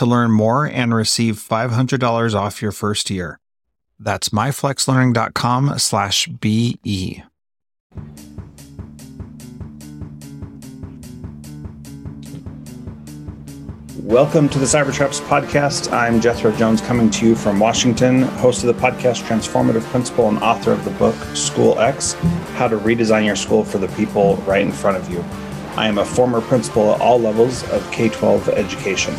to learn more and receive $500 off your first year. That's myflexlearning.com slash BE. Welcome to the Cybertraps podcast. I'm Jethro Jones coming to you from Washington, host of the podcast Transformative Principal and author of the book School X How to Redesign Your School for the People Right in Front of You. I am a former principal at all levels of K 12 education.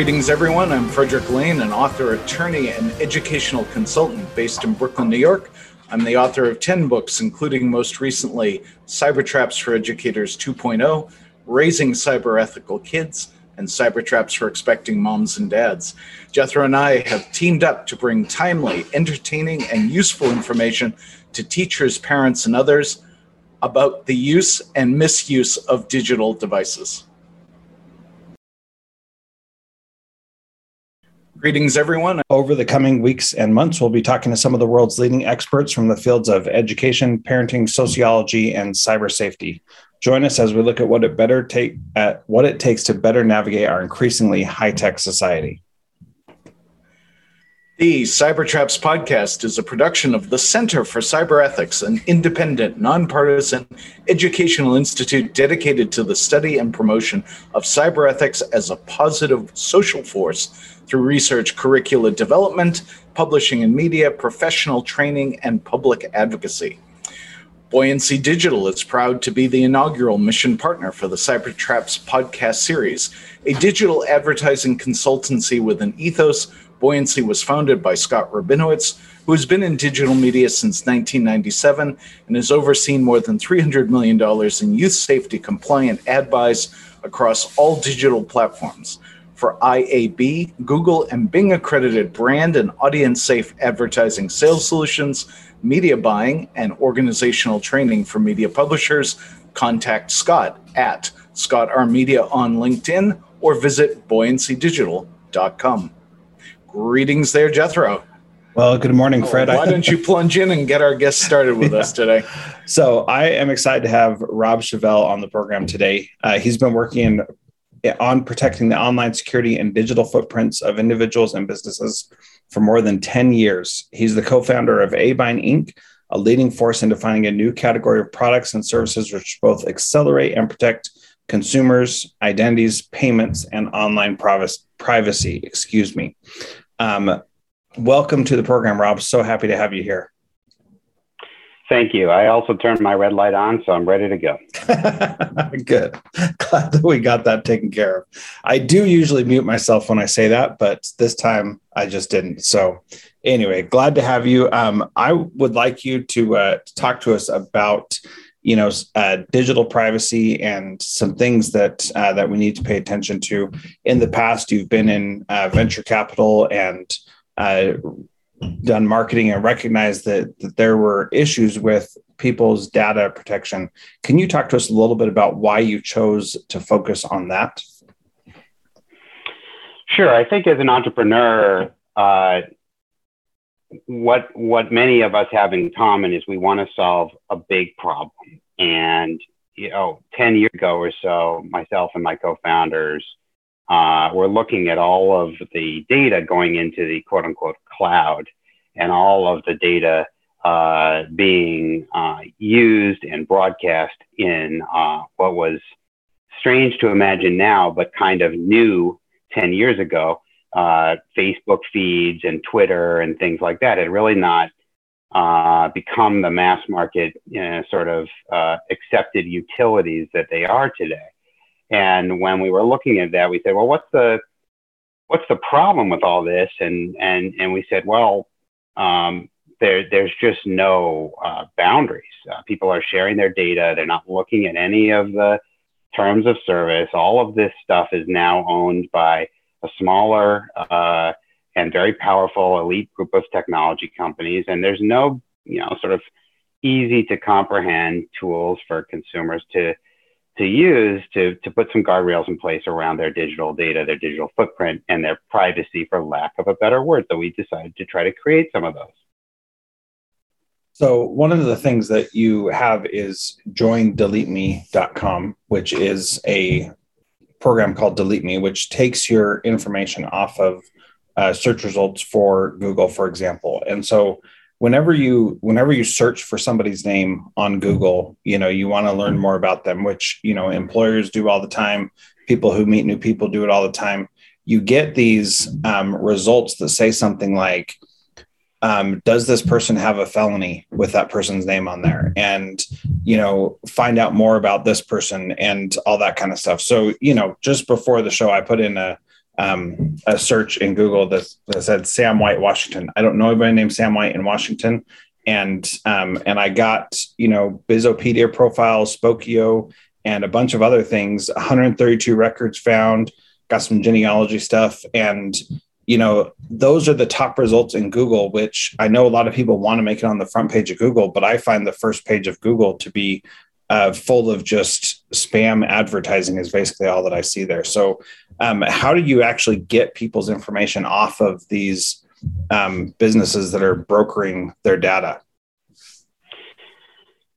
Greetings, everyone. I'm Frederick Lane, an author, attorney, and educational consultant based in Brooklyn, New York. I'm the author of 10 books, including most recently Cyber Traps for Educators 2.0, Raising Cyber Ethical Kids, and Cyber Traps for Expecting Moms and Dads. Jethro and I have teamed up to bring timely, entertaining, and useful information to teachers, parents, and others about the use and misuse of digital devices. Greetings, everyone. Over the coming weeks and months, we'll be talking to some of the world's leading experts from the fields of education, parenting, sociology, and cyber safety. Join us as we look at what it better take at what it takes to better navigate our increasingly high-tech society. The Cybertraps podcast is a production of the Center for Cyber Ethics, an independent, nonpartisan educational institute dedicated to the study and promotion of cyber ethics as a positive social force through research, curricula development, publishing and media, professional training, and public advocacy. Buoyancy Digital is proud to be the inaugural mission partner for the Cybertraps podcast series, a digital advertising consultancy with an ethos Buoyancy was founded by Scott Rabinowitz, who has been in digital media since 1997 and has overseen more than $300 million in youth safety compliant ad buys across all digital platforms. For IAB, Google, and Bing accredited brand and audience safe advertising sales solutions, media buying, and organizational training for media publishers, contact Scott at Scott R Media on LinkedIn or visit buoyancydigital.com. Greetings there, Jethro. Well, good morning, Fred. Oh, why don't you plunge in and get our guest started with yeah. us today? So, I am excited to have Rob Shavell on the program today. Uh, he's been working on protecting the online security and digital footprints of individuals and businesses for more than 10 years. He's the co founder of Abine Inc., a leading force in defining a new category of products and services which both accelerate and protect consumers, identities, payments, and online privacy. Excuse me. Um, welcome to the program, Rob. So happy to have you here. Thank you. I also turned my red light on, so I'm ready to go. Good. Glad that we got that taken care of. I do usually mute myself when I say that, but this time I just didn't. So, anyway, glad to have you. Um, I would like you to uh, talk to us about you know uh, digital privacy and some things that uh, that we need to pay attention to. In the past you've been in uh, venture capital and uh, done marketing and recognized that, that there were issues with people's data protection. Can you talk to us a little bit about why you chose to focus on that? Sure. I think as an entrepreneur uh, what what many of us have in common is we want to solve a big problem. And you know, 10 years ago or so, myself and my co-founders uh, were looking at all of the data going into the quote unquote cloud and all of the data uh, being uh, used and broadcast in uh, what was strange to imagine now, but kind of new 10 years ago. Uh, Facebook feeds and Twitter and things like that had really not uh, become the mass market you know, sort of uh, accepted utilities that they are today. And when we were looking at that, we said, well, what's the what's the problem with all this? And and and we said, well, um, there, there's just no uh, boundaries. Uh, people are sharing their data. They're not looking at any of the terms of service. All of this stuff is now owned by a smaller uh, and very powerful elite group of technology companies. And there's no, you know, sort of easy to comprehend tools for consumers to to use to, to put some guardrails in place around their digital data, their digital footprint, and their privacy, for lack of a better word. So we decided to try to create some of those. So one of the things that you have is joindeleteme.com, which is a program called Delete Me, which takes your information off of uh, search results for Google, for example. And so whenever you whenever you search for somebody's name on Google, you know, you want to learn more about them, which, you know, employers do all the time. People who meet new people do it all the time. You get these um, results that say something like, um, does this person have a felony with that person's name on there? And you know find out more about this person and all that kind of stuff. So you know just before the show i put in a um, a search in google that, that, said sam white washington. I don't know anybody named sam white in washington. And um, and i got you know bizapedia profile spokeo and a bunch of other things 132 records found got some genealogy stuff and you know, those are the top results in Google, which I know a lot of people want to make it on the front page of Google, but I find the first page of Google to be uh, full of just spam advertising, is basically all that I see there. So, um, how do you actually get people's information off of these um, businesses that are brokering their data?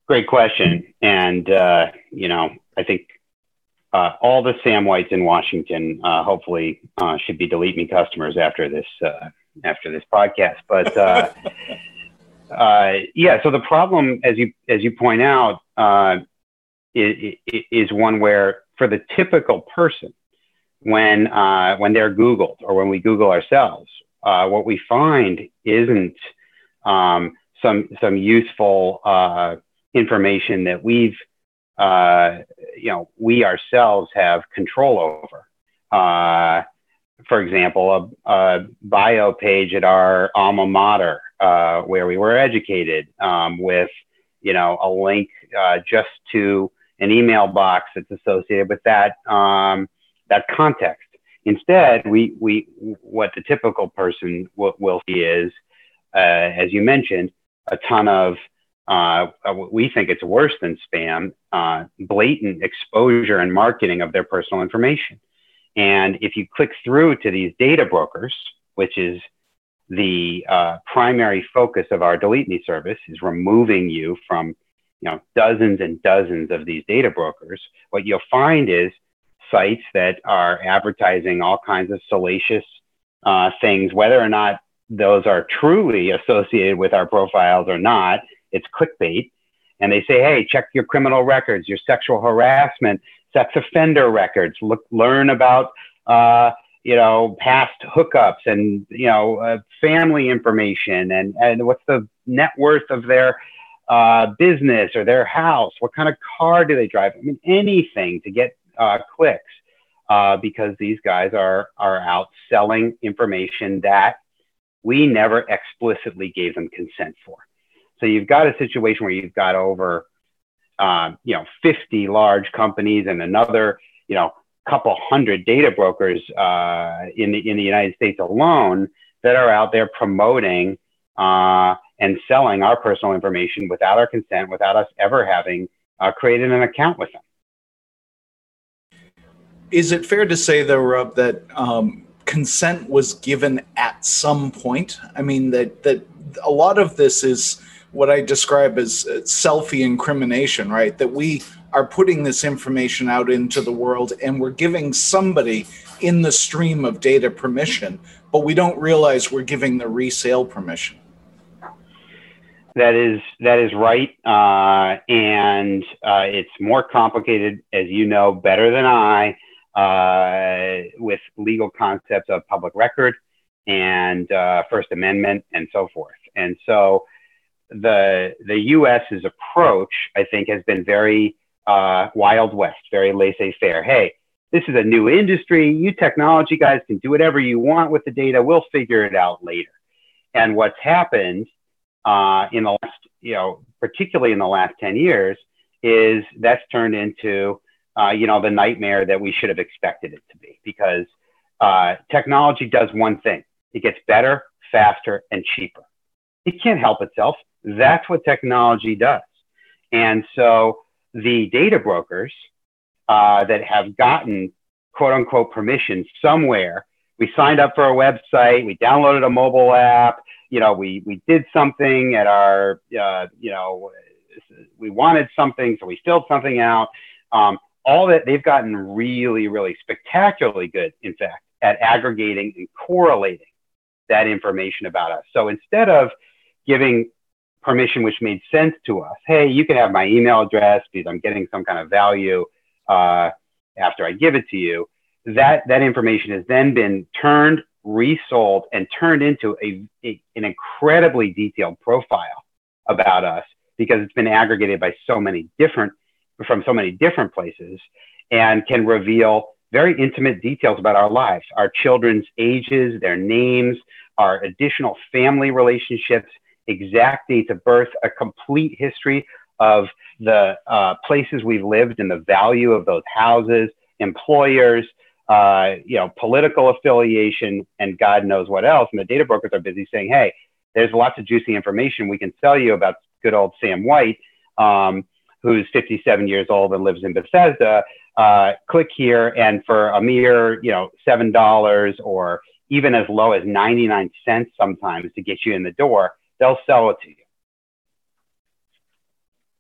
Great question. And, uh, you know, I think uh, all the Sam Whites in Washington uh, hopefully uh, should be delete me customers after this uh, after this podcast. But uh, uh, yeah, so the problem, as you as you point out, is, is one where for the typical person, when when they're Googled or when we Google ourselves, what we find isn't um, some some useful information that we've uh, you know, we ourselves have control over. Uh, for example, a, a, bio page at our alma mater uh, where we were educated um, with, you know, a link uh, just to an email box that's associated with that um, that context. Instead, we we what the typical person will see is, uh, as you mentioned, a ton of uh, uh, we think it's worse than spam, uh, blatant exposure and marketing of their personal information. And if you click through to these data brokers, which is the uh, primary focus of our Delete Me service, is removing you from you know dozens and dozens of these data brokers. What you'll find is sites that are advertising all kinds of salacious uh, things, whether or not those are truly associated with our profiles or not it's clickbait. And they say, hey, check your criminal records, your sexual harassment, sex offender records, look, learn about, uh, you know, past hookups and, you know, uh, family information and, and what's the net worth of their uh, business or their house? What kind of car do they drive? I mean, anything to get uh, clicks uh, because these guys are, are out selling information that we never explicitly gave them consent for. So you've got a situation where you've got over, um, you know, 50 large companies and another, you know, couple hundred data brokers uh, in the in the United States alone that are out there promoting uh, and selling our personal information without our consent, without us ever having uh, created an account with them. Is it fair to say, though, Rob, that um, consent was given at some point? I mean, that that a lot of this is what I describe as uh, selfie incrimination, right? That we are putting this information out into the world and we're giving somebody in the stream of data permission, but we don't realize we're giving the resale permission. That is that is right, uh, and uh, it's more complicated, as you know better than I, uh, with legal concepts of public record and uh, First Amendment and so forth. And so, the the U.S.'s approach, I think, has been very uh, wild west, very laissez-faire. Hey, this is a new industry. You technology guys can do whatever you want with the data. We'll figure it out later. And what's happened uh, in the last, you know, particularly in the last 10 years, is that's turned into, uh, you know, the nightmare that we should have expected it to be because uh, technology does one thing it gets better, faster, and cheaper. It can't help itself. That's what technology does. And so the data brokers uh, that have gotten quote unquote permission somewhere, we signed up for a website, we downloaded a mobile app, you know, we, we did something at our, uh, you know, we wanted something, so we filled something out. Um, all that they've gotten really, really spectacularly good, in fact, at aggregating and correlating that information about us. So instead of giving permission which made sense to us, hey, you can have my email address because I'm getting some kind of value uh, after I give it to you, that, that information has then been turned resold and turned into a, a, an incredibly detailed profile about us because it's been aggregated by so many different from so many different places and can reveal very intimate details about our lives our children's ages their names our additional family relationships exact dates of birth a complete history of the uh, places we've lived and the value of those houses employers uh, you know, political affiliation, and God knows what else. And the data brokers are busy saying, hey, there's lots of juicy information we can sell you about good old Sam White, um, who's 57 years old and lives in Bethesda. Uh, click here, and for a mere, you know, seven dollars or even as low as 99 cents sometimes to get you in the door, they'll sell it to you.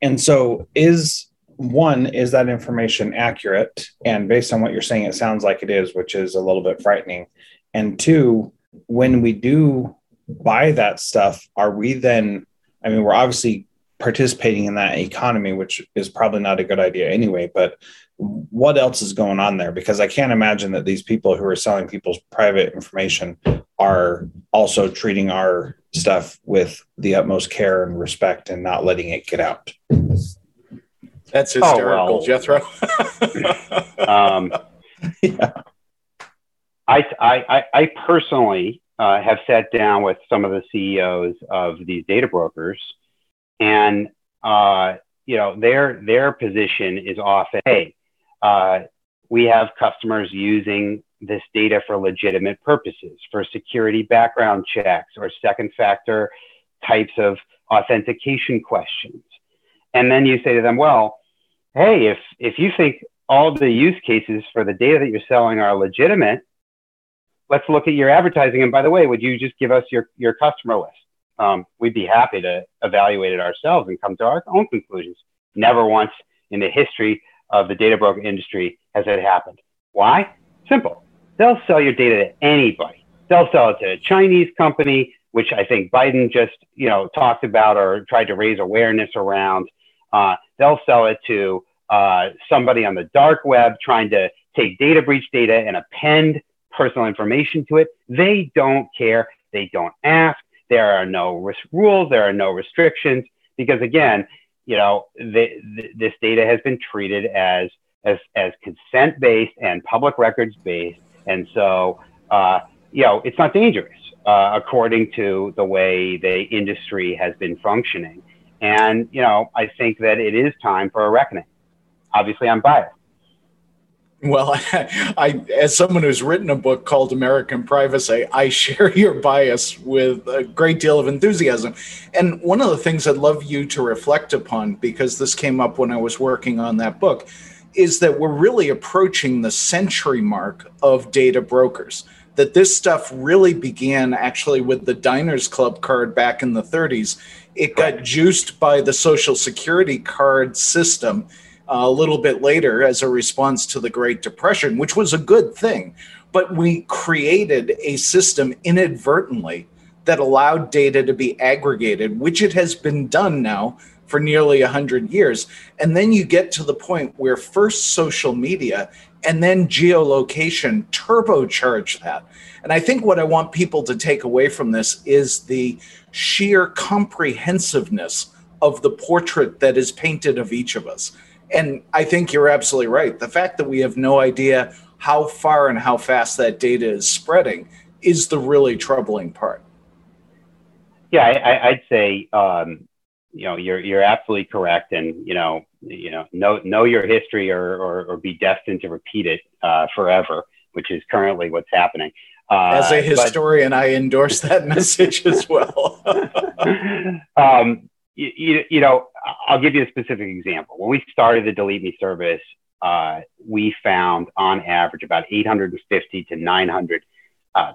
And so, is one is that information accurate and based on what you're saying it sounds like it is which is a little bit frightening and two when we do buy that stuff are we then i mean we're obviously participating in that economy which is probably not a good idea anyway but what else is going on there because i can't imagine that these people who are selling people's private information are also treating our stuff with the utmost care and respect and not letting it get out that's hysterical, oh, well. Jethro. um, yeah. I, I, I personally uh, have sat down with some of the CEOs of these data brokers, and uh, you know their their position is often, hey, uh, we have customers using this data for legitimate purposes, for security background checks or second factor types of authentication questions. And then you say to them, well, hey, if if you think all the use cases for the data that you're selling are legitimate, let's look at your advertising. And by the way, would you just give us your your customer list? Um, we'd be happy to evaluate it ourselves and come to our own conclusions. Never once in the history of the data broker industry has it happened. Why? Simple. They'll sell your data to anybody. They'll sell it to a Chinese company, which I think Biden just you know talked about or tried to raise awareness around. Uh, they'll sell it to uh, somebody on the dark web trying to take data breach data and append personal information to it. They don't care. They don't ask. There are no risk rules. There are no restrictions because again, you know, the, the, this data has been treated as as, as consent based and public records based, and so uh, you know it's not dangerous uh, according to the way the industry has been functioning. And, you know, I think that it is time for a reckoning. Obviously, I'm biased. Well, I, I, as someone who's written a book called American Privacy, I share your bias with a great deal of enthusiasm. And one of the things I'd love you to reflect upon, because this came up when I was working on that book, is that we're really approaching the century mark of data brokers. that this stuff really began actually with the Diners Club card back in the 30s. It got juiced by the Social Security card system a little bit later as a response to the Great Depression, which was a good thing. But we created a system inadvertently that allowed data to be aggregated, which it has been done now for nearly 100 years. And then you get to the point where first social media and then geolocation turbocharge that. And I think what I want people to take away from this is the sheer comprehensiveness of the portrait that is painted of each of us. And I think you're absolutely right. The fact that we have no idea how far and how fast that data is spreading is the really troubling part. Yeah, I, would say um, you know you're you're absolutely correct, and you know you know know know your history or or, or be destined to repeat it uh, forever, which is currently what's happening. Uh, As a historian, but, I endorse that message as well. um, you, you, you, know, I'll give you a specific example. When we started the Delete Me service, uh, we found on average about 850 to 900 uh,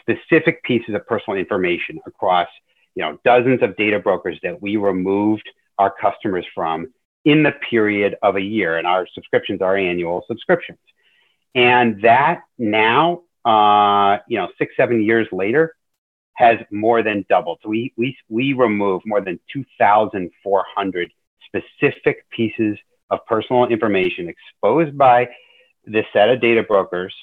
specific pieces of personal information across you know, dozens of data brokers that we removed our customers from in the period of a year. And our subscriptions are annual subscriptions. And that now, uh, you know, six, seven years later, has more than doubled. So we, we, we remove more than 2,400 specific pieces of personal information exposed by this set of data brokers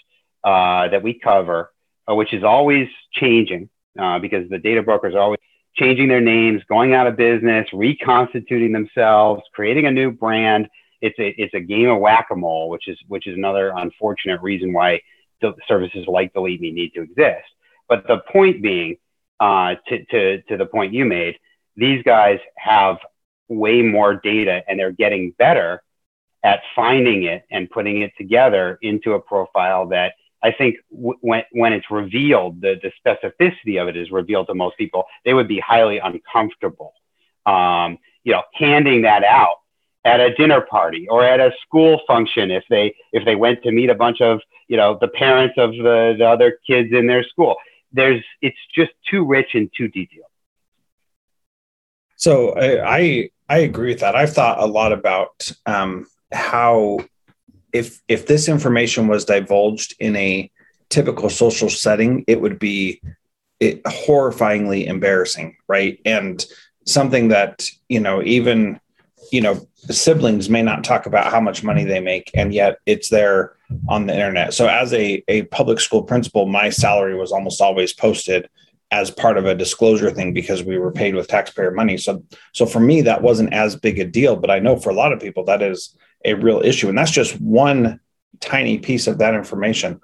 uh, that we cover, uh, which is always changing uh, because the data brokers are always changing their names, going out of business, reconstituting themselves, creating a new brand. It's a it's a game of whack-a-mole, which is which is another unfortunate reason why the services like Delete Me need to exist. But the point being, uh, to, to to the point you made, these guys have way more data and they're getting better at finding it and putting it together into a profile that I think w- when when it's revealed, the the specificity of it is revealed to most people, they would be highly uncomfortable. Um, you know, handing that out at a dinner party or at a school function if they if they went to meet a bunch of you know the parents of the, the other kids in their school. There's it's just too rich and too detailed. So I, I I, agree with that. I've thought a lot about um, how if if this information was divulged in a typical social setting, it would be it, horrifyingly embarrassing, right? And something that you know even you know siblings may not talk about how much money they make and yet it's there on the internet so as a, a public school principal my salary was almost always posted as part of a disclosure thing because we were paid with taxpayer money so so for me that wasn't as big a deal but i know for a lot of people that is a real issue. And that's just one tiny piece of that information.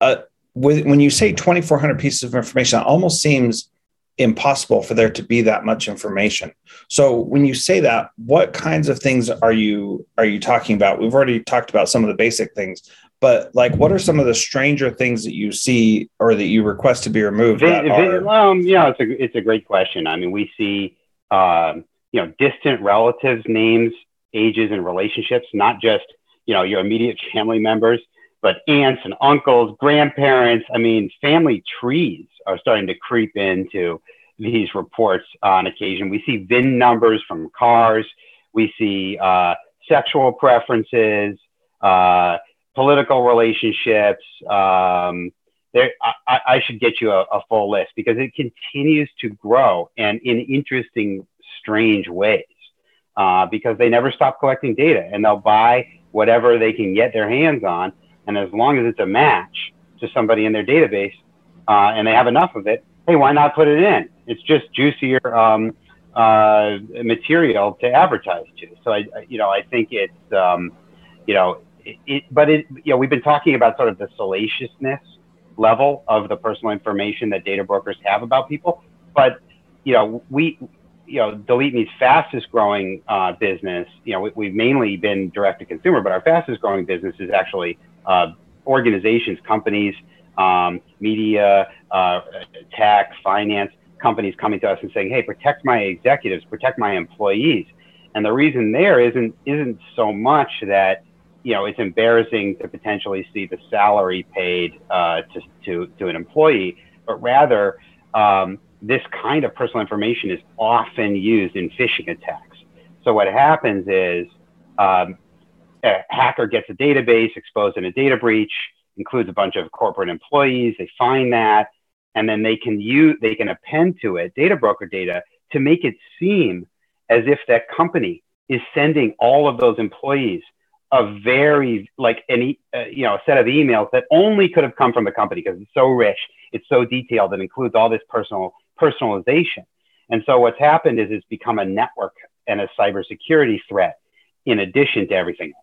Uh, with, when you say 2,400 pieces of information, it almost seems impossible for there to be that much information. So when you say that, what kinds of things are you are you talking about? We've already talked about some of the basic things, but like what are some of the stranger things that you see or that you request to be removed? That are... Um, yeah, it's a it's a great question. I mean, we see um, you know distant relatives' names ages and relationships, not just, you know, your immediate family members, but aunts and uncles, grandparents. I mean, family trees are starting to creep into these reports on occasion. We see VIN numbers from cars. We see uh, sexual preferences, uh, political relationships. Um, there, I, I, should get you a, a, full list because it continues to grow and in interesting, strange ways uh, because they never stop collecting data and they'll buy whatever they can get their hands on. And as long as it's a match to somebody in their database uh, and they have enough of it, hey, why not put it in? It's just juicier um, uh, material to advertise to. So I, you know, I think it's, um, you know, it, it, but it, you know, we've been talking about sort of the salaciousness level of the personal information that data brokers have about people. But, you know, we, you know, Delete Me's fastest growing uh, business, you know, we, have mainly been direct to consumer, but our fastest growing business is actually uh, organizations, companies, um, media, uh, tech, finance companies coming to us and saying, "Hey, protect my executives, protect my employees." And the reason there isn't isn't so much that you know, it's embarrassing to potentially see the salary paid uh, to, to, to an employee, but rather um, this kind of personal information is often used in phishing attacks. So what happens is um, a hacker gets a database exposed in a data breach, includes a bunch of corporate employees. They find that, and then they can use they can append to it data broker data to make it seem as if that company is sending all of those employees a very like any uh, you know a set of emails that only could have come from the company because it's so rich, it's so detailed, it includes all this personal personalization. And so what's happened is it's become a network and a cybersecurity threat in addition to everything else.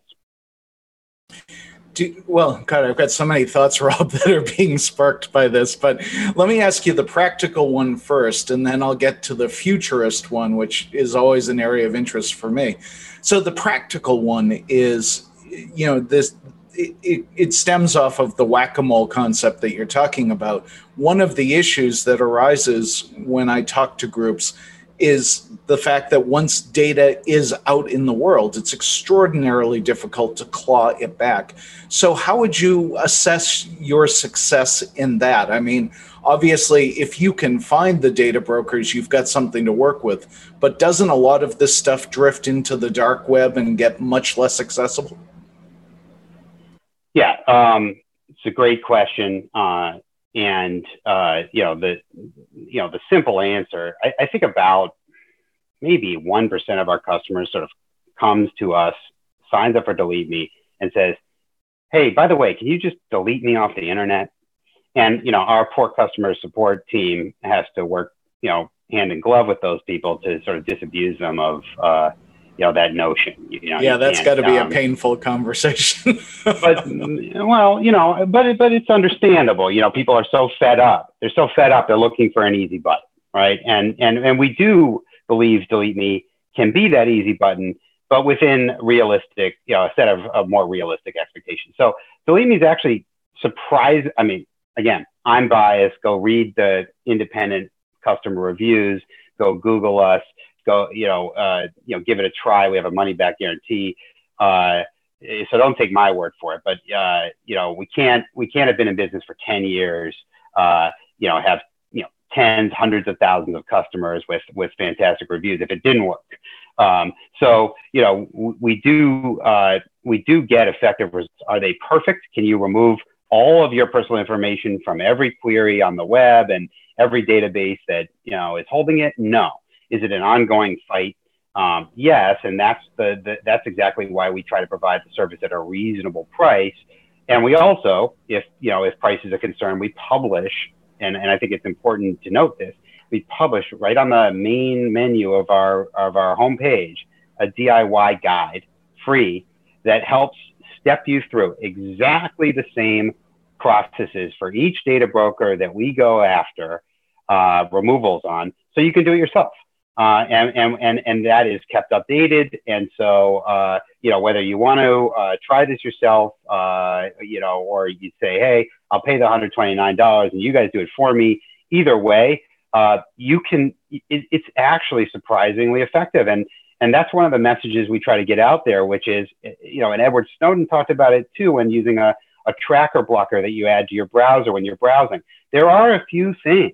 Do, well, God, I've got so many thoughts, Rob, that are being sparked by this. But let me ask you the practical one first, and then I'll get to the futurist one, which is always an area of interest for me. So the practical one is, you know, this it, it, it, stems off of the whack-a-mole concept that you're talking about. One of the issues that arises when I talk to groups is the fact that once data is out in the world, it's extraordinarily difficult to claw it back. So, how would you assess your success in that? I mean, obviously, if you can find the data brokers, you've got something to work with. But doesn't a lot of this stuff drift into the dark web and get much less accessible? Yeah, um, it's a great question. Uh, and uh, you know the you know the simple answer. I, I think about maybe one percent of our customers sort of comes to us, signs up for Delete Me, and says, "Hey, by the way, can you just delete me off the internet?" And you know our poor customer support team has to work you know hand in glove with those people to sort of disabuse them of uh, you know that notion. You know, yeah, that's got to be um, a painful conversation. but well, you know, but it, but it's understandable. You know, people are so fed up. They're so fed up. They're looking for an easy button, right? And and and we do believe delete me can be that easy button, but within realistic, you know, a set of, of more realistic expectations. So delete me is actually surprise. I mean, again, I'm biased. Go read the independent customer reviews. Go Google us go, you know, uh, you know, give it a try. We have a money back guarantee. Uh, so don't take my word for it, but uh, you know, we can't we can't have been in business for ten years. Uh, you know, have you know tens, hundreds of thousands of customers with with fantastic reviews if it didn't work. Um, so you know, w- we do uh, we do get effective results. Are they perfect? Can you remove all of your personal information from every query on the web and every database that you know is holding it? No. Is it an ongoing fight? Um, yes, and that's the, the, that's exactly why we try to provide the service at a reasonable price. And we also, if you know, if price is a concern, we publish, and, and I think it's important to note this. We publish right on the main menu of our of our homepage a DIY guide, free, that helps step you through exactly the same processes for each data broker that we go after uh, removals on, so you can do it yourself. Uh, and, and, and, and that is kept updated. And so, uh, you know, whether you want to uh, try this yourself, uh, you know, or you say, hey, I'll pay the $129 and you guys do it for me. Either way, uh, you can, it, it's actually surprisingly effective. And, and that's one of the messages we try to get out there, which is, you know, and Edward Snowden talked about it too when using a, a tracker blocker that you add to your browser when you're browsing. There are a few things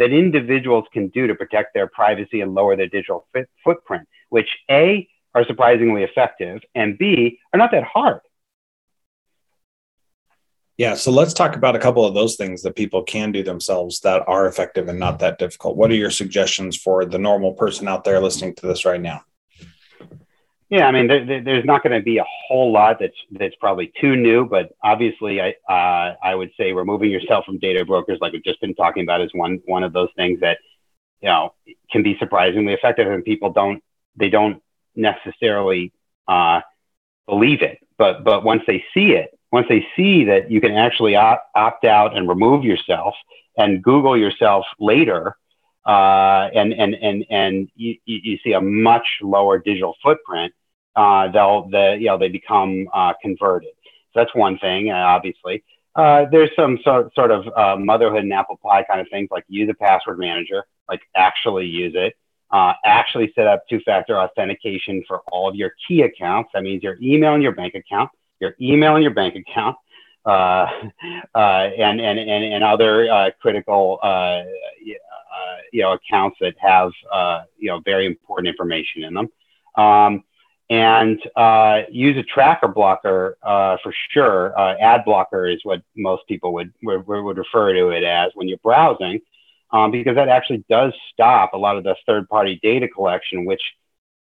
that individuals can do to protect their privacy and lower their digital footprint, which A, are surprisingly effective, and B, are not that hard. Yeah, so let's talk about a couple of those things that people can do themselves that are effective and not that difficult. What are your suggestions for the normal person out there listening to this right now? Yeah, I mean, there, there, there's not going to be a whole lot that's that's probably too new, but obviously, I uh, I would say removing yourself from data brokers, like we've just been talking about, is one one of those things that you know can be surprisingly effective, and people don't they don't necessarily uh, believe it, but but once they see it, once they see that you can actually opt, opt out and remove yourself and Google yourself later, uh, and and and and you, you see a much lower digital footprint uh, they'll the you know they become uh, converted. So that's one thing, uh, obviously. Uh, there's some sort, sort of uh, motherhood and apple pie kind of things like use a password manager, like actually use it. Uh, actually set up two-factor authentication for all of your key accounts. That means your email and your bank account. your email and your bank account, uh, uh, and, and, and, and other uh, critical uh, you know, accounts that have you know, very important information in them. Um, and uh, use a tracker blocker uh, for sure. Uh, ad blocker is what most people would, would, would refer to it as when you're browsing. Um, because that actually does stop a lot of the third party data collection, which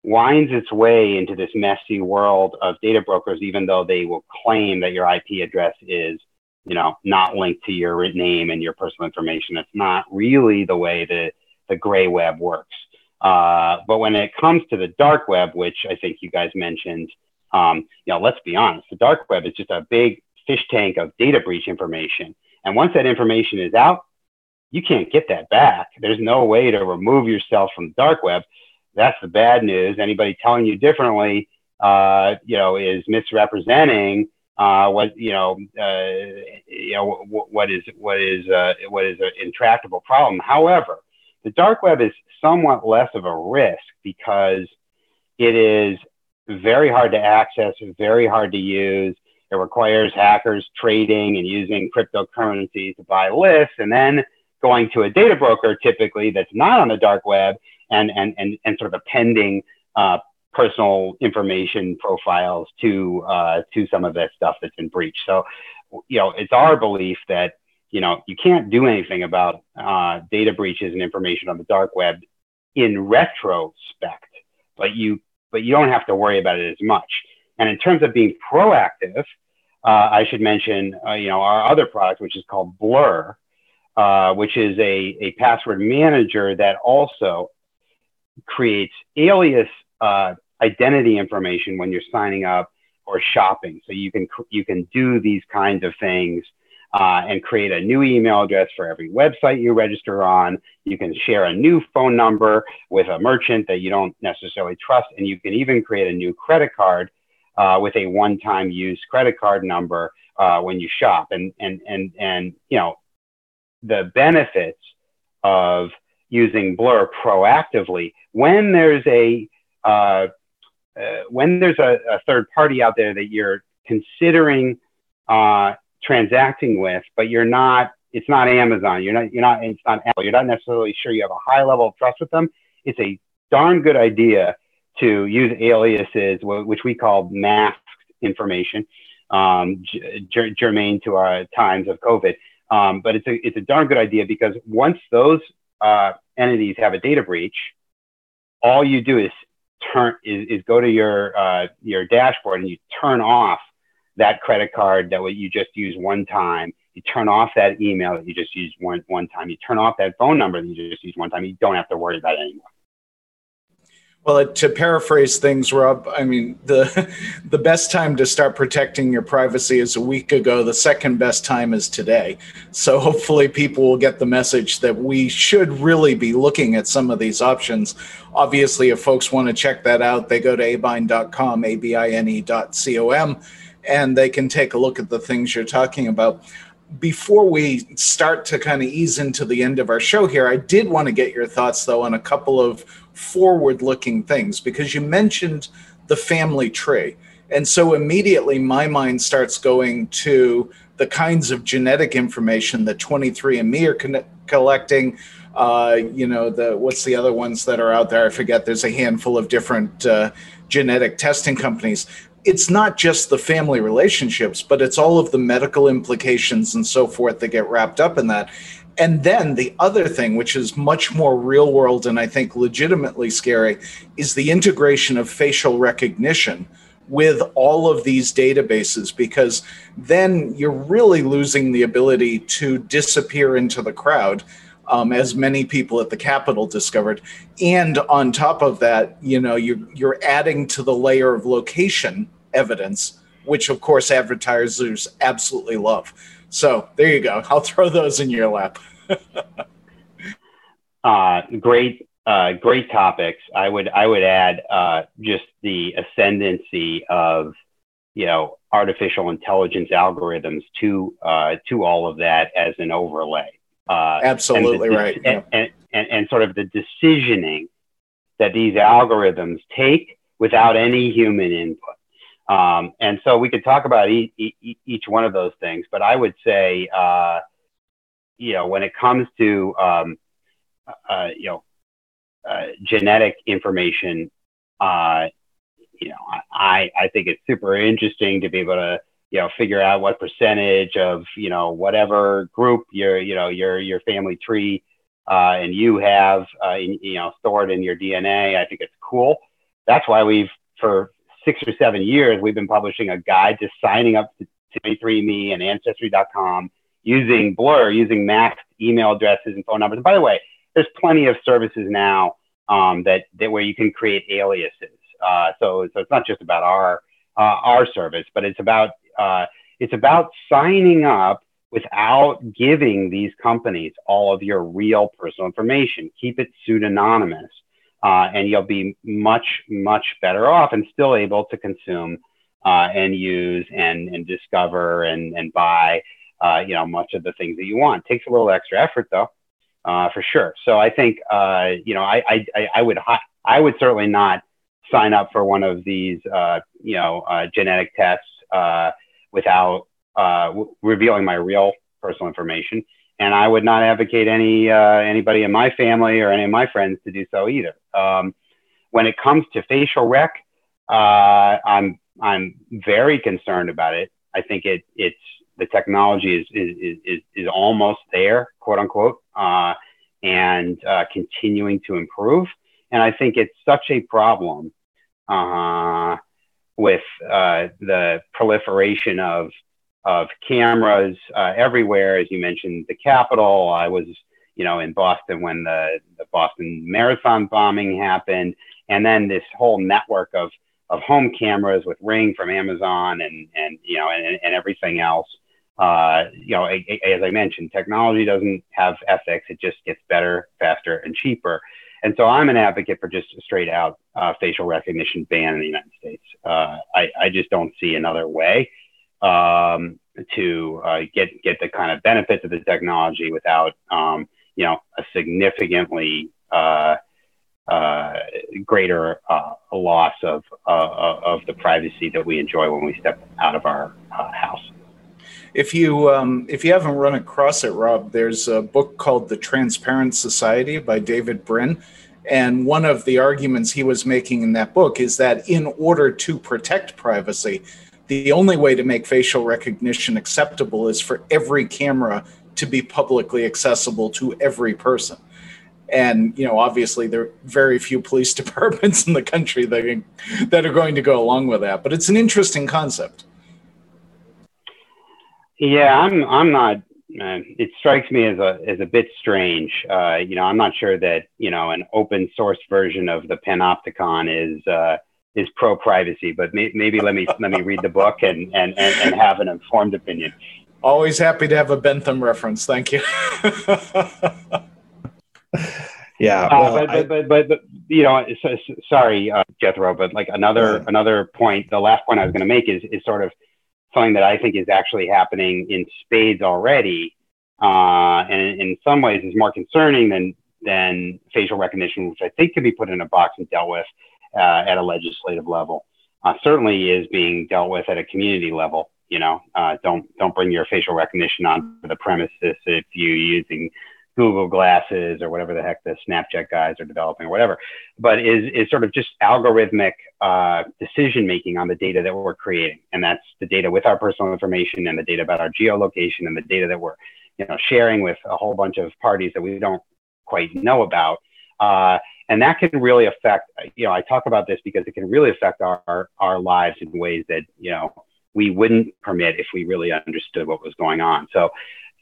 winds its way into this messy world of data brokers, even though they will claim that your IP address is, you know, not linked to your name and your personal information. It's not really the way the, the gray web works. Uh, but when it comes to the dark web, which I think you guys mentioned, um, you know, let's be honest, the dark web is just a big fish tank of data breach information. And once that information is out, you can't get that back. There's no way to remove yourself from the dark web that's the bad news. Anybody telling you differently, uh, you know, is misrepresenting uh, what you know, uh, you know, what, is what is uh, what is an intractable problem. However, the dark web is somewhat less of a risk because it is very hard to access, very hard to use. It requires hackers trading and using cryptocurrencies to buy lists, and then going to a data broker typically that's not on the dark web and and and, and sort of appending uh, personal information profiles to uh, to some of that stuff that's in breach. So, you know, it's our belief that you know you can't do anything about uh, data breaches and information on the dark web in retrospect, but you but you don't have to worry about it as much. And in terms of being proactive, uh, I should mention uh, you know our other product, which is called Blur. Uh, which is a, a password manager that also creates alias uh, identity information when you're signing up or shopping. So you can you can do these kinds of things uh, and create a new email address for every website you register on. You can share a new phone number with a merchant that you don't necessarily trust, and you can even create a new credit card uh, with a one-time use credit card number uh, when you shop. And and and and you know the benefits of using Blur proactively when there's a uh, uh, when there's a, a, third party out there that you're considering uh, transacting with, but you're not, it's not Amazon, you're not, you're not, it's not Apple, you're not necessarily sure you have a high level of trust with them. It's a darn good idea to use aliases, which we call masked information, um, germane to our times of COVID. Um, but it's a, it's a darn good idea because once those uh, entities have a data breach, all you do is turn is, is go to your uh, your dashboard and you turn off that credit card that you just used one time. You turn off that email that you just used one one time. You turn off that phone number that you just used one time. You don't have to worry about it anymore. Well, to paraphrase things, Rob, I mean the the best time to start protecting your privacy is a week ago. The second best time is today. So hopefully, people will get the message that we should really be looking at some of these options. Obviously, if folks want to check that out, they go to abine.com, a-b-i-n-e.com, and they can take a look at the things you're talking about before we start to kind of ease into the end of our show here, I did want to get your thoughts, though, on a couple of forward looking things because you mentioned the family tree. And so immediately my mind starts going to the kinds of genetic information that 23andMe are con- collecting. Uh, you know, the what's the other ones that are out there? I forget. There's a handful of different uh, genetic testing companies. It's not just the family relationships, but it's all of the medical implications and so forth that get wrapped up in that. And then the other thing, which is much more real world and I think legitimately scary, is the integration of facial recognition with all of these databases because then you're really losing the ability to disappear into the crowd. Um, as many people at the Capitol discovered, and on top of that, you know, you're you're adding to the layer of location evidence, which of course advertisers absolutely love. So there you go. I'll throw those in your lap. uh, great, uh, great topics. I would I would add uh, just the ascendancy of you know artificial intelligence algorithms to uh, to all of that as an overlay. Uh, Absolutely and the, right. And, and, and, and sort of the decisioning that these algorithms take without any human input. Um, and so we could talk about e- e- each one of those things, but I would say, uh, you know, when it comes to, um, uh, you know, uh, genetic information, uh, you know, I, I think it's super interesting to be able to, you know, figure out what percentage of, you know, whatever group your, you know, your, your family tree, uh, and you have, uh, in, you know, stored in your DNA. I think it's cool. That's why we've, for six or seven years, we've been publishing a guide to signing up to 23andMe and Ancestry.com using Blur, using masked email addresses and phone numbers. And by the way, there's plenty of services now um, that, that where you can create aliases. Uh, so, so it's not just about our uh, our service, but it's about uh, it's about signing up without giving these companies all of your real personal information. Keep it pseudonymous, uh, and you'll be much much better off and still able to consume uh, and use and and discover and and buy uh, you know much of the things that you want. Takes a little extra effort though. for sure. So I think you know I, I I would I would certainly not sign up for one of these, uh, you know, uh, genetic tests uh, without uh, w- revealing my real personal information. And I would not advocate any uh, anybody in my family or any of my friends to do so either. Um, when it comes to facial rec, uh, I'm I'm very concerned about it. I think it it's the technology is is is, is almost there, quote unquote, and continuing to improve. And I think it's such a problem uh, with uh, the proliferation of of cameras uh, everywhere. As you mentioned, the Capitol. I was, you know, in Boston when the, the Boston Marathon bombing happened, and then this whole network of of home cameras with Ring from Amazon and and you know and, and everything else. Uh, you know, as I mentioned, technology doesn't have ethics. It just gets better, faster, and cheaper. And so I'm an advocate for just a straight out uh, facial recognition ban in the United States. Uh, I, I, just don't see another way um, to uh, get get the kind of benefits of the technology without um, you know a significantly uh, uh, greater uh, loss of of the privacy that we enjoy when we step out of our house. If you um, if you haven't run across it, Rob, there's a book called The Transparent Society by David Brin. And one of the arguments he was making in that book is that in order to protect privacy, the only way to make facial recognition acceptable is for every camera to be publicly accessible to every person. And you know, obviously, there are very few police departments in the country that that are going to go along with that. But it's an interesting concept. Yeah, I'm I'm not. Uh, it strikes me as a as a bit strange. Uh, you know, I'm not sure that you know an open source version of the Panopticon is uh, is pro privacy, but may, maybe let me let me read the book and, and and and have an informed opinion. Always happy to have a Bentham reference. Thank you. yeah, uh, well, but, I, but, but, but, but you know, so, so, sorry, uh, Jethro, but like another another point, the last point I was going to make is is sort of something that I think is actually happening in spades already, uh, and in some ways is more concerning than than facial recognition, which I think can be put in a box and dealt with uh, at a legislative level. Uh, certainly is being dealt with at a community level. You know, uh, don't don't bring your facial recognition onto the premises if you're using Google glasses or whatever the heck the Snapchat guys are developing or whatever, but is, is sort of just algorithmic uh, decision making on the data that we're creating. And that's the data with our personal information and the data about our geolocation and the data that we're you know, sharing with a whole bunch of parties that we don't quite know about. Uh, and that can really affect, you know, I talk about this because it can really affect our, our lives in ways that, you know, we wouldn't permit if we really understood what was going on. So,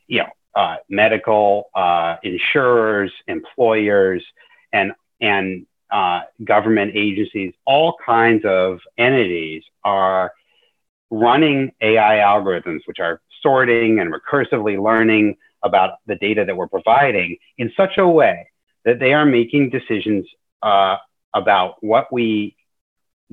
you know, uh, medical uh, insurers, employers, and and uh, government agencies, all kinds of entities are running AI algorithms, which are sorting and recursively learning about the data that we're providing in such a way that they are making decisions uh, about what we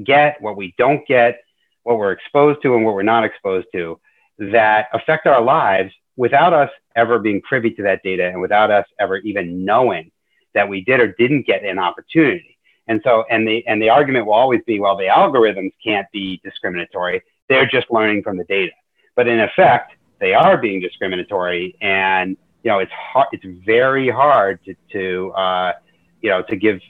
get, what we don't get, what we're exposed to, and what we're not exposed to that affect our lives without us ever being privy to that data and without us ever even knowing that we did or didn't get an opportunity. And so, and the and the argument will always be, well, the algorithms can't be discriminatory; they're just learning from the data. But in effect, they are being discriminatory, and you know, it's hard. It's very hard to, to uh, you know, to give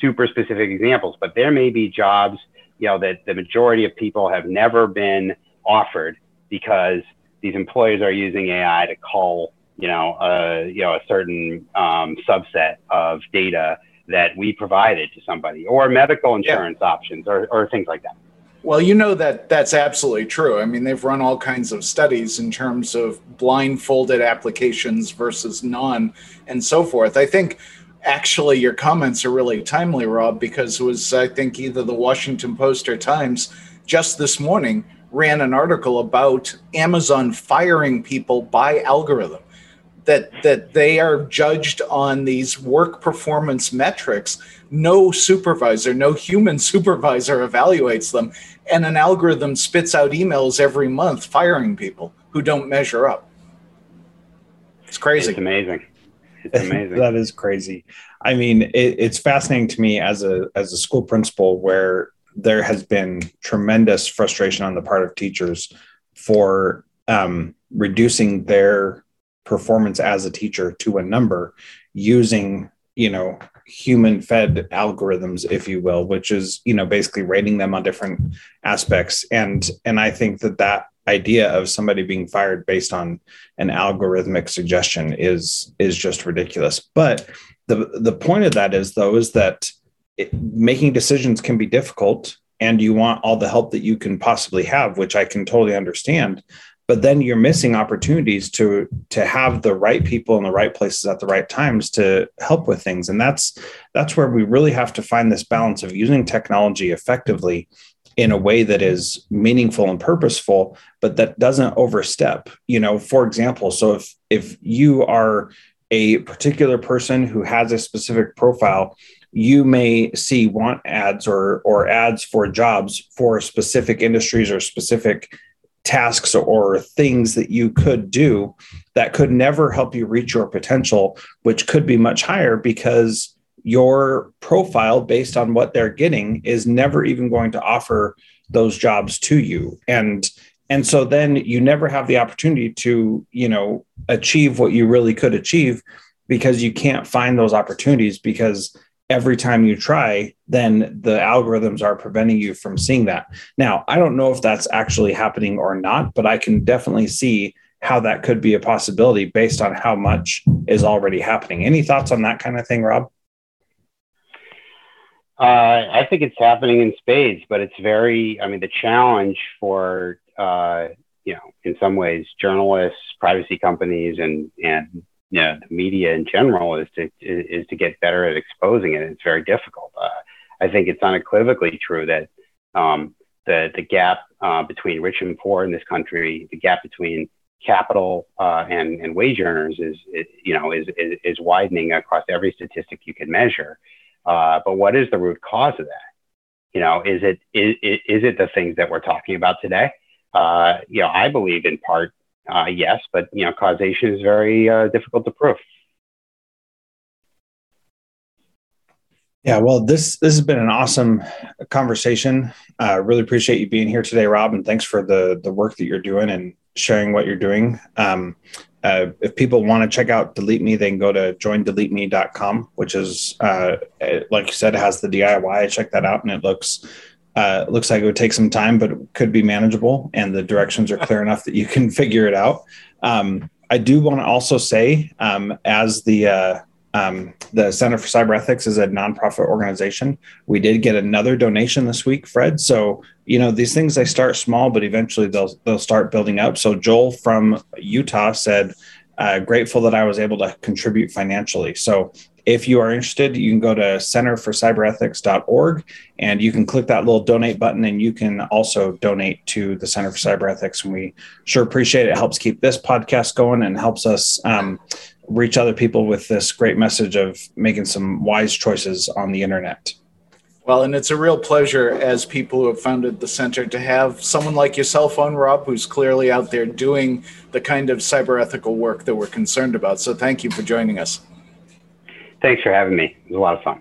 super specific examples. But there may be jobs, you know, that the majority of people have never been offered because these employers are using AI to call, you know, a you know a certain um, subset of data that we provided to somebody, or medical insurance yeah. options, or, or things like that. Well, you know that that's absolutely true. I mean, they've run all kinds of studies in terms of blindfolded applications versus non and so forth. I think actually your comments are really timely, Rob, because it was, I think, either the Washington Post or Times just this morning ran an article about Amazon firing people by algorithm. That, that they are judged on these work performance metrics. No supervisor, no human supervisor evaluates them. And an algorithm spits out emails every month firing people who don't measure up. It's crazy. It's amazing. It's amazing. that is crazy. I mean, it, it's fascinating to me as a as a school principal where there has been tremendous frustration on the part of teachers for um, reducing their performance as a teacher to a number using you know human fed algorithms if you will which is you know basically rating them on different aspects. And and i think that that idea of somebody being fired based on an algorithmic suggestion is is just ridiculous. But the the point of that is though is that it, making decisions can be difficult and you want all the help that you can possibly have which i can totally understand but then you're missing opportunities to to have the right people in the right places at the right times to help with things. And that's that's where we really have to find this balance of using technology effectively in a way that is meaningful and purposeful but that doesn't overstep you know for example so if if you are a particular person who has a specific profile you may see want ads or or ads for jobs for specific industries or specific tasks or things that you could do that could never help you reach your potential which could be much higher because your profile based on what they're getting is never even going to offer those jobs to you. And and so then you never have the opportunity to you know achieve what you really could achieve because you can't find those opportunities because every time you try, then the algorithms are preventing you from seeing that. Now, I don't know if that's actually happening or not, but I can definitely see how that could be a possibility based on how much is already happening. Any thoughts on that kind of thing, Rob? Uh, I think it's happening in spades, but it's very, I mean, the challenge for, uh, you know, in some ways, journalists, privacy companies, and, and you know, the media in general is to is to get better at exposing it. It's very difficult. Uh, I think it's unequivocally true that um, the the gap uh, between rich and poor in this country, the gap between capital uh, and and wage earners is, you know is, is, is widening across every statistic you can measure. Uh, but what is the root cause of that? You know, is it is, is it the things that we're talking about today? Uh, you know, I believe in part uh, yes, but you know, causation is very uh, difficult to prove. Yeah, well, this this has been an awesome conversation. Uh, really appreciate you being here today, Rob, and thanks for the the work that you're doing and sharing what you're doing. Um, uh, if people want to check out Delete Me, they can go to joindeleteme.com, which is, uh, like you said, has the DIY. Check that out, and it looks uh, looks like it would take some time, but it could be manageable, and the directions are clear enough that you can figure it out. Um, I do want to also say, um, as the uh, um, the Center for Cyber Ethics is a nonprofit organization. We did get another donation this week, Fred. So you know these things they start small, but eventually they'll they'll start building up. So Joel from Utah said, uh, "Grateful that I was able to contribute financially." So if you are interested, you can go to centerforcyberethics.org and you can click that little donate button and you can also donate to the Center for Cyber Ethics. And we sure appreciate it. It helps keep this podcast going and helps us um, reach other people with this great message of making some wise choices on the internet. Well, and it's a real pleasure as people who have founded the center to have someone like yourself on, Rob, who's clearly out there doing the kind of cyber ethical work that we're concerned about. So thank you for joining us. Thanks for having me. It was a lot of fun.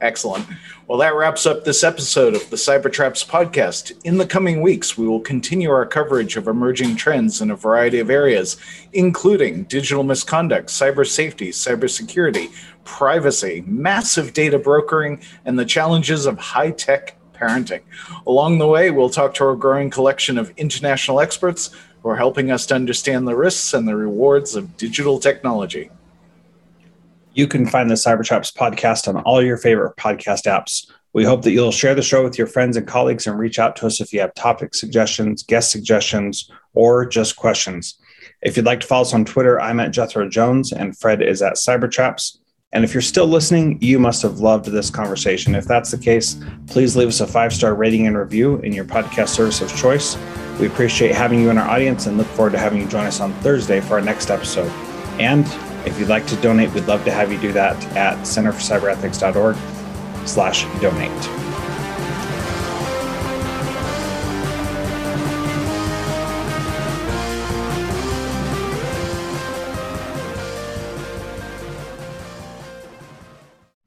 Excellent. Well, that wraps up this episode of the Cybertraps podcast. In the coming weeks, we will continue our coverage of emerging trends in a variety of areas, including digital misconduct, cyber safety, cybersecurity, privacy, massive data brokering, and the challenges of high tech parenting. Along the way, we'll talk to our growing collection of international experts who are helping us to understand the risks and the rewards of digital technology. You can find the Cybertraps podcast on all your favorite podcast apps. We hope that you'll share the show with your friends and colleagues and reach out to us if you have topic suggestions, guest suggestions, or just questions. If you'd like to follow us on Twitter, I'm at Jethro Jones and Fred is at Cybertraps. And if you're still listening, you must have loved this conversation. If that's the case, please leave us a five star rating and review in your podcast service of choice. We appreciate having you in our audience and look forward to having you join us on Thursday for our next episode. And if you'd like to donate, we'd love to have you do that at centerforcyberethics.org slash donate.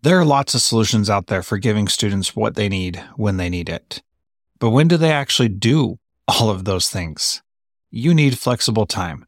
There are lots of solutions out there for giving students what they need when they need it. But when do they actually do all of those things? You need flexible time.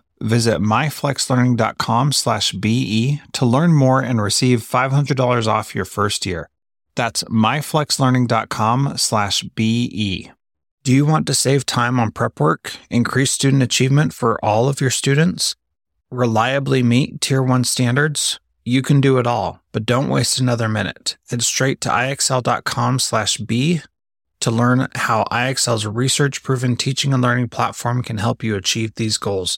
Visit myflexlearning.com slash BE to learn more and receive $500 off your first year. That's myflexlearning.com slash BE. Do you want to save time on prep work, increase student achievement for all of your students, reliably meet Tier 1 standards? You can do it all, but don't waste another minute. Head straight to ixl.com slash B to learn how IXL's research proven teaching and learning platform can help you achieve these goals.